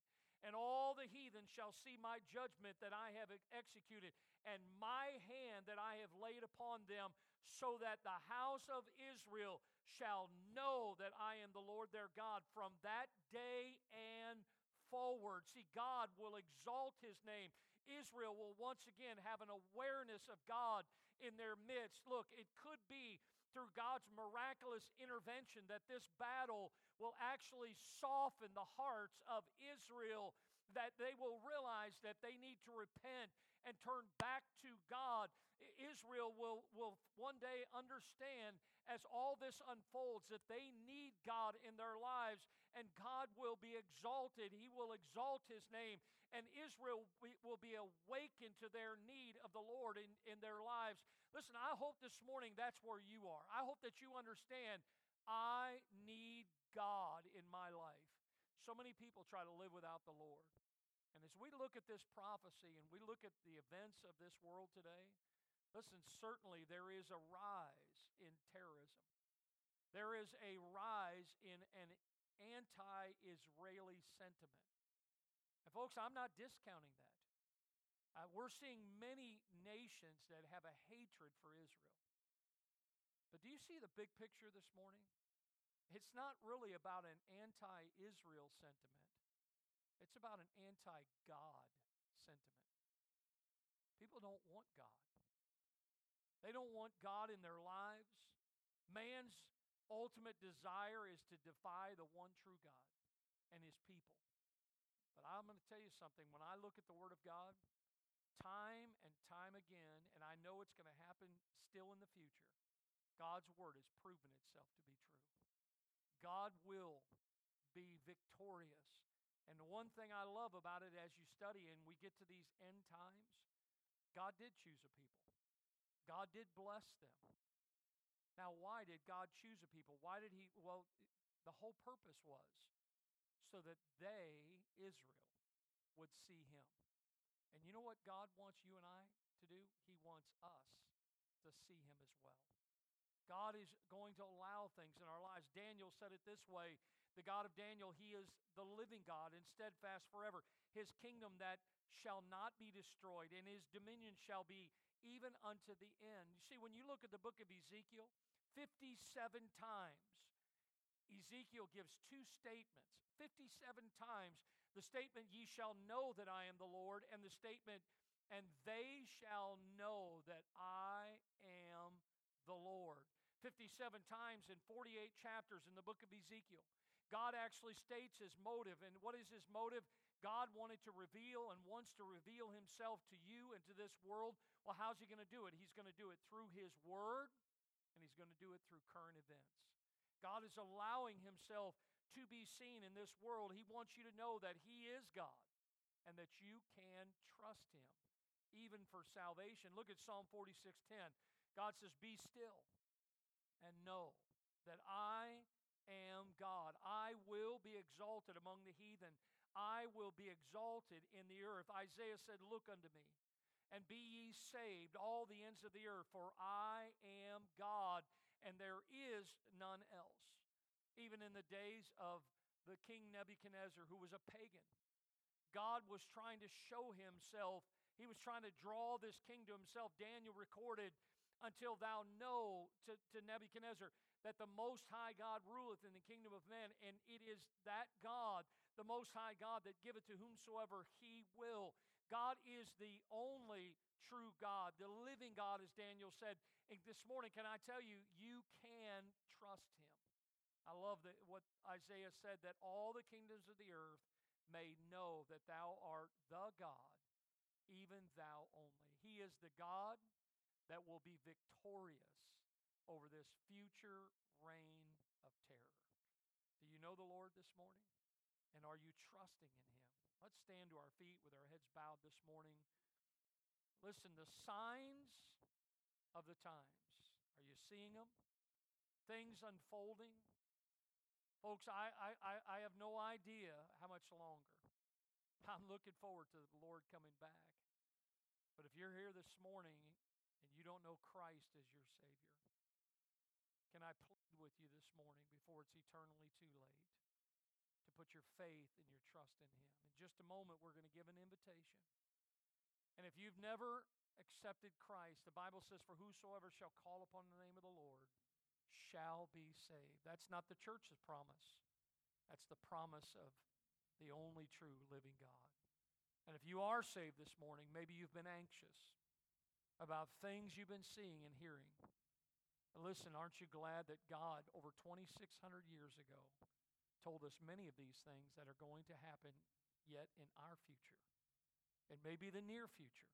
and all the heathen shall see my judgment that I have executed, and my hand that I have laid upon them, so that the house of Israel shall know that I am the Lord their God from that day and forward. See, God will exalt his name. Israel will once again have an awareness of God in their midst. Look, it could be through God's miraculous intervention that this battle will actually soften the hearts of Israel, that they will realize that they need to repent and turn back to God. Israel will, will one day understand as all this unfolds that they need God in their lives and God will be exalted. He will exalt His name and Israel will be awakened to their need of the Lord in, in their lives. Listen, I hope this morning that's where you are. I hope that you understand I need God in my life. So many people try to live without the Lord. And as we look at this prophecy and we look at the events of this world today, listen, certainly there is a rise in terrorism. There is a rise in an anti Israeli sentiment. And, folks, I'm not discounting that. Uh, we're seeing many nations that have a hatred for Israel. But do you see the big picture this morning? It's not really about an anti Israel sentiment, it's about an anti God sentiment. People don't want God. They don't want God in their lives. Man's ultimate desire is to defy the one true God and his people. But I'm going to tell you something. When I look at the Word of God, time and time again, and I know it's going to happen still in the future, God's Word has proven itself to be true. God will be victorious and the one thing I love about it as you study and we get to these end times, God did choose a people. God did bless them. Now, why did God choose a people? Why did He? Well, the whole purpose was so that they, Israel, would see Him. And you know what God wants you and I to do? He wants us to see Him as well. God is going to allow things in our lives. Daniel said it this way the God of Daniel, He is the living God and steadfast forever. His kingdom that shall not be destroyed, and His dominion shall be even unto the end. You see, when you look at the book of Ezekiel, 57 times, Ezekiel gives two statements. 57 times the statement, Ye shall know that I am the Lord, and the statement, And they shall know that I am the Lord. 57 times in 48 chapters in the book of Ezekiel. God actually states his motive. And what is his motive? God wanted to reveal and wants to reveal himself to you and to this world. Well, how's he going to do it? He's going to do it through his word and he's going to do it through current events. God is allowing himself to be seen in this world. He wants you to know that he is God and that you can trust him even for salvation. Look at Psalm 46:10. God says, "Be still and know that I am God. I will be exalted among the heathen. I will be exalted in the earth. Isaiah said, Look unto me, and be ye saved, all the ends of the earth, for I am God, and there is none else. Even in the days of the king Nebuchadnezzar, who was a pagan, God was trying to show himself. He was trying to draw this king to himself. Daniel recorded, Until thou know to, to Nebuchadnezzar that the Most High God ruleth in the kingdom of men, and it is that God, the Most High God, that giveth to whomsoever he will. God is the only true God, the living God, as Daniel said. And this morning, can I tell you, you can trust him. I love that what Isaiah said that all the kingdoms of the earth may know that thou art the God, even thou only. He is the God that will be victorious over this future reign of terror. Do you know the Lord this morning? And are you trusting in Him? Let's stand to our feet with our heads bowed this morning. Listen, the signs of the times. Are you seeing them? Things unfolding. Folks, I, I, I have no idea how much longer. I'm looking forward to the Lord coming back. But if you're here this morning don't know Christ as your Savior, can I plead with you this morning before it's eternally too late to put your faith and your trust in Him. In just a moment, we're going to give an invitation. And if you've never accepted Christ, the Bible says, For whosoever shall call upon the name of the Lord shall be saved. That's not the church's promise, that's the promise of the only true living God. And if you are saved this morning, maybe you've been anxious about things you've been seeing and hearing. Listen, aren't you glad that God, over 2,600 years ago, told us many of these things that are going to happen yet in our future? It may be the near future.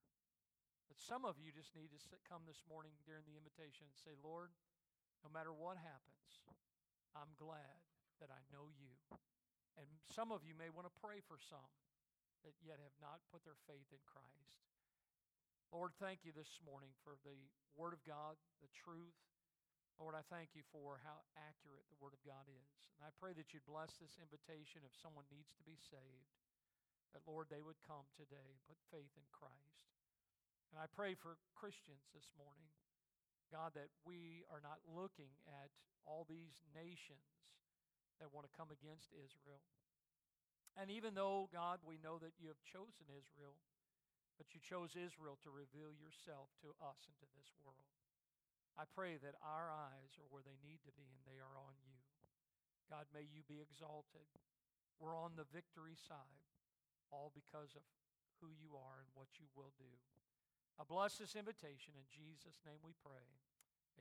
But some of you just need to come this morning during the invitation and say, Lord, no matter what happens, I'm glad that I know you. And some of you may want to pray for some that yet have not put their faith in Christ. Lord, thank you this morning for the Word of God, the truth. Lord, I thank you for how accurate the Word of God is. And I pray that you'd bless this invitation if someone needs to be saved, that, Lord, they would come today and put faith in Christ. And I pray for Christians this morning, God, that we are not looking at all these nations that want to come against Israel. And even though, God, we know that you have chosen Israel, but you chose Israel to reveal yourself to us and to this world. I pray that our eyes are where they need to be and they are on you. God, may you be exalted. We're on the victory side, all because of who you are and what you will do. I bless this invitation. In Jesus' name we pray.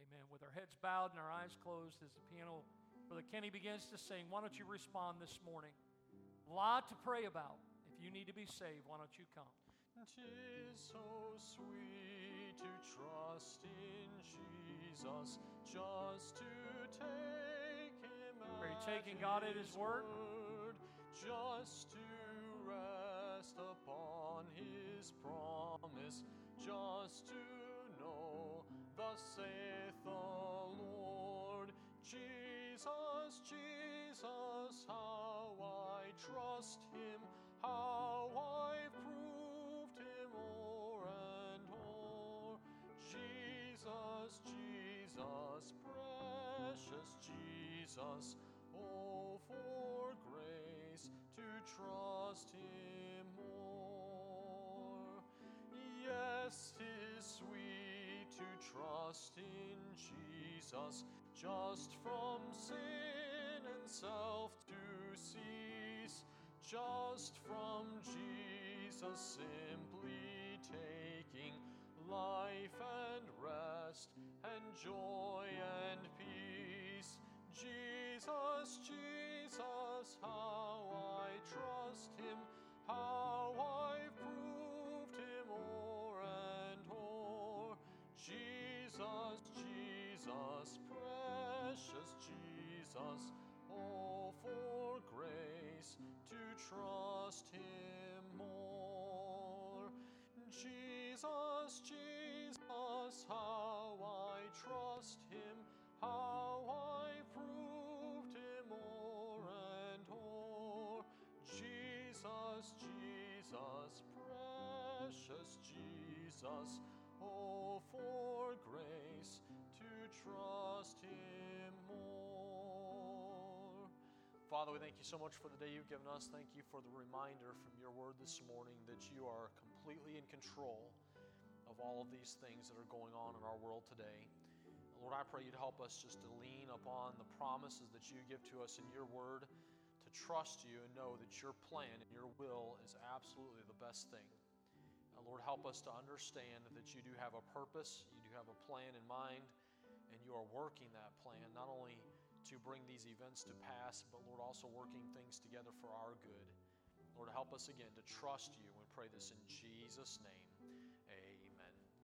Amen. With our heads bowed and our eyes closed as the piano, Brother Kenny begins to sing, why don't you respond this morning? A lot to pray about. If you need to be saved, why don't you come? Tis so sweet to trust in Jesus, just to take Him Are you taking God at His word? just to rest upon His promise, just to know, thus saith the Lord. Jesus, Jesus, how I trust Him, how I've proved Him o'er and o'er. Jesus, Jesus, precious Jesus, oh, for grace to trust Him more. Yes, 'tis sweet to trust in Jesus, just from sin and self to cease, just from Jesus simply taking life and rest and joy and peace. Jesus, Jesus, how I trust Him, how I've proved Him o'er and o'er. Jesus, Jesus, precious Jesus, oh, for grace to trust Him Jesus, Jesus, how I trust Him, how I proved Him o'er and o'er. Jesus, Jesus, precious Jesus, oh, for grace to trust Him more. Father, we thank you so much for the day you've given us. Thank you for the reminder from your word this morning that you are completely in control of all of these things that are going on in our world today. Lord, I pray you'd help us just to lean upon the promises that you give to us in your word, to trust you and know that your plan and your will is absolutely the best thing. Uh, Lord, help us to understand that you do have a purpose, you do have a plan in mind, and you are working that plan not only to bring these events to pass, but Lord, also working things together for our good. Lord, help us again to trust you and pray this in Jesus' name.